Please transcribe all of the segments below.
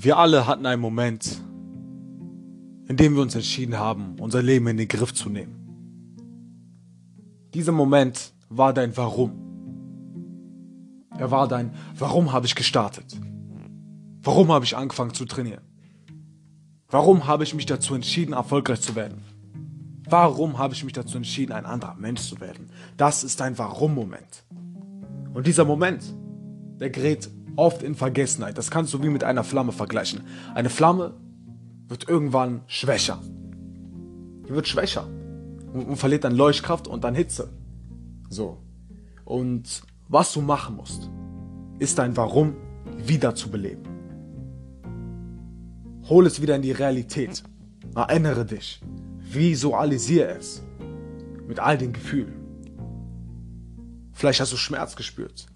Wir alle hatten einen Moment, in dem wir uns entschieden haben, unser Leben in den Griff zu nehmen. Dieser Moment war dein Warum. Er war dein Warum habe ich gestartet? Warum habe ich angefangen zu trainieren? Warum habe ich mich dazu entschieden, erfolgreich zu werden? Warum habe ich mich dazu entschieden, ein anderer Mensch zu werden? Das ist ein Warum-Moment. Und dieser Moment, der gerät oft in Vergessenheit. Das kannst du wie mit einer Flamme vergleichen. Eine Flamme wird irgendwann schwächer. Die wird schwächer und, verliert dann Leuchtkraft und dann Hitze. So. Und was du machen musst, ist dein Warum wieder zu beleben. Hol es wieder in die Realität. Erinnere dich. Visualisiere es. Mit all den Gefühlen. Vielleicht hast du Schmerz gespürt.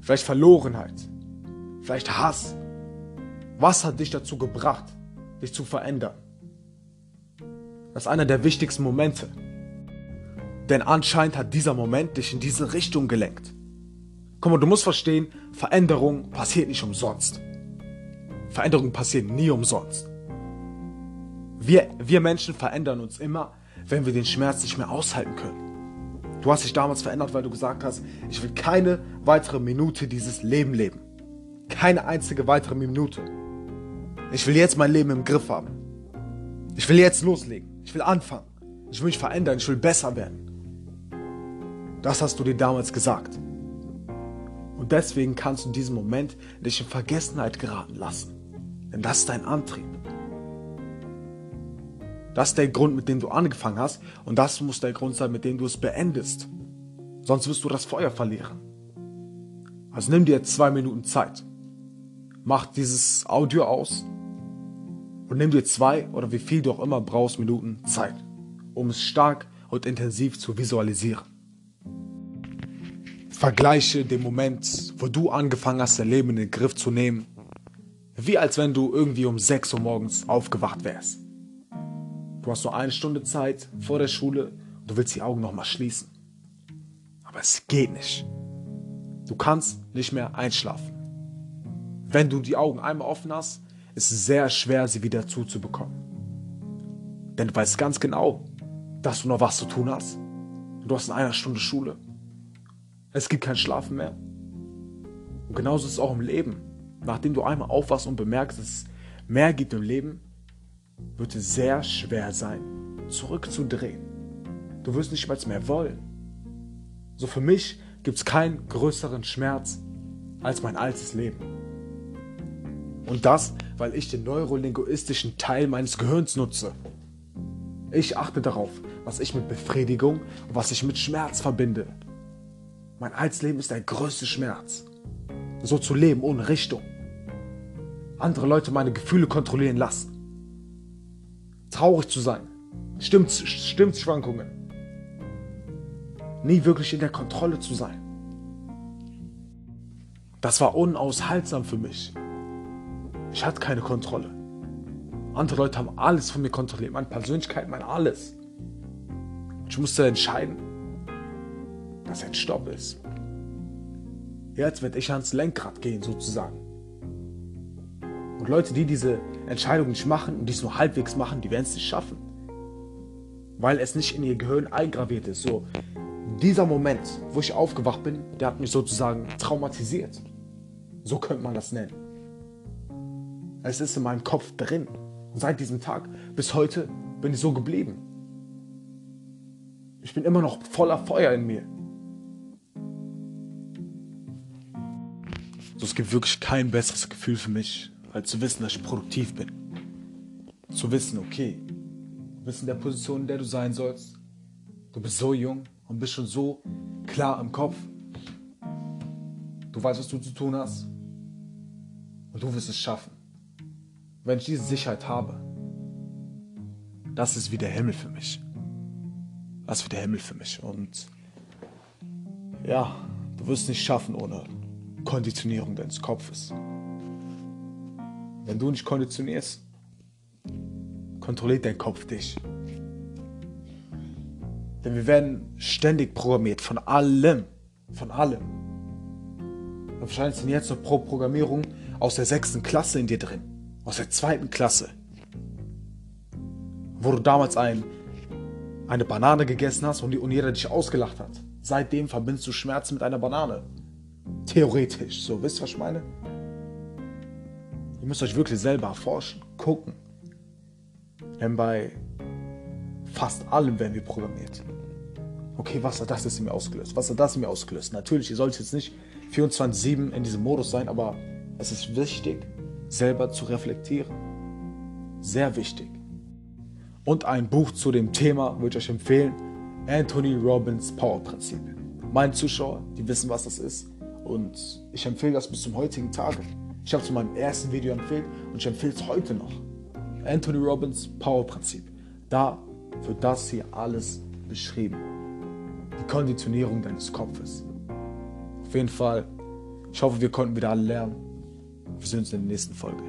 Vielleicht Verlorenheit vielleicht Hass. Was hat dich dazu gebracht, dich zu verändern? Das ist einer der wichtigsten Momente. Denn anscheinend hat dieser Moment dich in diese Richtung gelenkt. Guck mal, du musst verstehen, Veränderung passiert nicht umsonst. Veränderung passiert nie umsonst. Wir, wir Menschen verändern uns immer, wenn wir den Schmerz nicht mehr aushalten können. Du hast dich damals verändert, weil du gesagt hast, ich will keine weitere Minute dieses Leben leben. Keine einzige weitere Minute. Ich will jetzt mein Leben im Griff haben. Ich will jetzt loslegen. Ich will anfangen. Ich will mich verändern. Ich will besser werden. Das hast du dir damals gesagt. Und deswegen kannst du in diesem Moment dich in Vergessenheit geraten lassen. Denn das ist dein Antrieb. Das ist der Grund, mit dem du angefangen hast. Und das muss der Grund sein, mit dem du es beendest. Sonst wirst du das Feuer verlieren. Also nimm dir zwei Minuten Zeit mach dieses Audio aus und nimm dir zwei oder wie viel du auch immer brauchst Minuten Zeit, um es stark und intensiv zu visualisieren. Vergleiche den Moment, wo du angefangen hast, dein Leben in den Griff zu nehmen, wie als wenn du irgendwie um 6 Uhr morgens aufgewacht wärst. Du hast nur eine Stunde Zeit vor der Schule und du willst die Augen nochmal schließen. Aber es geht nicht. Du kannst nicht mehr einschlafen. Wenn du die Augen einmal offen hast, ist es sehr schwer, sie wieder zuzubekommen. Denn du weißt ganz genau, dass du noch was zu tun hast. Du hast in einer Stunde Schule. Es gibt kein Schlafen mehr. Und genauso ist es auch im Leben. Nachdem du einmal aufwachst und bemerkst, dass es mehr gibt im Leben, wird es sehr schwer sein, zurückzudrehen. Du wirst nicht mehr wollen. So für mich gibt es keinen größeren Schmerz als mein altes Leben. Und das, weil ich den neurolinguistischen Teil meines Gehirns nutze. Ich achte darauf, was ich mit Befriedigung und was ich mit Schmerz verbinde. Mein Alsleben ist der größte Schmerz. So zu leben ohne Richtung. Andere Leute meine Gefühle kontrollieren lassen. Traurig zu sein. Stimmt, Stimmschwankungen. Nie wirklich in der Kontrolle zu sein. Das war unaushaltsam für mich. Ich hatte keine Kontrolle. Andere Leute haben alles von mir kontrolliert, meine Persönlichkeit, mein alles. Ich musste entscheiden, dass ein Stopp ist. Jetzt werde ich ans Lenkrad gehen, sozusagen. Und Leute, die diese Entscheidung nicht machen und dies nur halbwegs machen, die werden es nicht schaffen. Weil es nicht in ihr Gehirn eingraviert ist. So, dieser Moment, wo ich aufgewacht bin, der hat mich sozusagen traumatisiert. So könnte man das nennen. Es ist in meinem Kopf drin. Und seit diesem Tag bis heute bin ich so geblieben. Ich bin immer noch voller Feuer in mir. So, es gibt wirklich kein besseres Gefühl für mich, als zu wissen, dass ich produktiv bin. Zu wissen, okay, du bist in der Position, in der du sein sollst. Du bist so jung und bist schon so klar im Kopf. Du weißt, was du zu tun hast. Und du wirst es schaffen wenn ich diese Sicherheit habe, das ist wie der Himmel für mich. Das ist wie der Himmel für mich. Und ja, du wirst es nicht schaffen ohne Konditionierung deines Kopfes. Wenn du nicht konditionierst, kontrolliert dein Kopf dich. Denn wir werden ständig programmiert von allem. Von allem. Und wahrscheinlich sind jetzt noch Pro Programmierung aus der sechsten Klasse in dir drin. Aus der zweiten Klasse, wo du damals ein, eine Banane gegessen hast und, die, und jeder dich ausgelacht hat. Seitdem verbindest du Schmerzen mit einer Banane. Theoretisch, so, wisst ihr, was ich meine? Ihr müsst euch wirklich selber erforschen, gucken. Denn bei fast allem werden wir programmiert. Okay, was hat das jetzt in mir ausgelöst? Was hat das in mir ausgelöst? Natürlich, ihr solltet jetzt nicht 24-7 in diesem Modus sein, aber es ist wichtig, selber zu reflektieren. Sehr wichtig. Und ein Buch zu dem Thema würde ich euch empfehlen: Anthony Robbins Power Prinzip. Meine Zuschauer, die wissen, was das ist. Und ich empfehle das bis zum heutigen Tage. Ich habe es in meinem ersten Video empfehlt und ich empfehle es heute noch. Anthony Robbins Power Prinzip. Da wird das hier alles beschrieben. Die Konditionierung deines Kopfes. Auf jeden Fall, ich hoffe, wir konnten wieder alle lernen. Wir sehen uns in der nächsten Folge.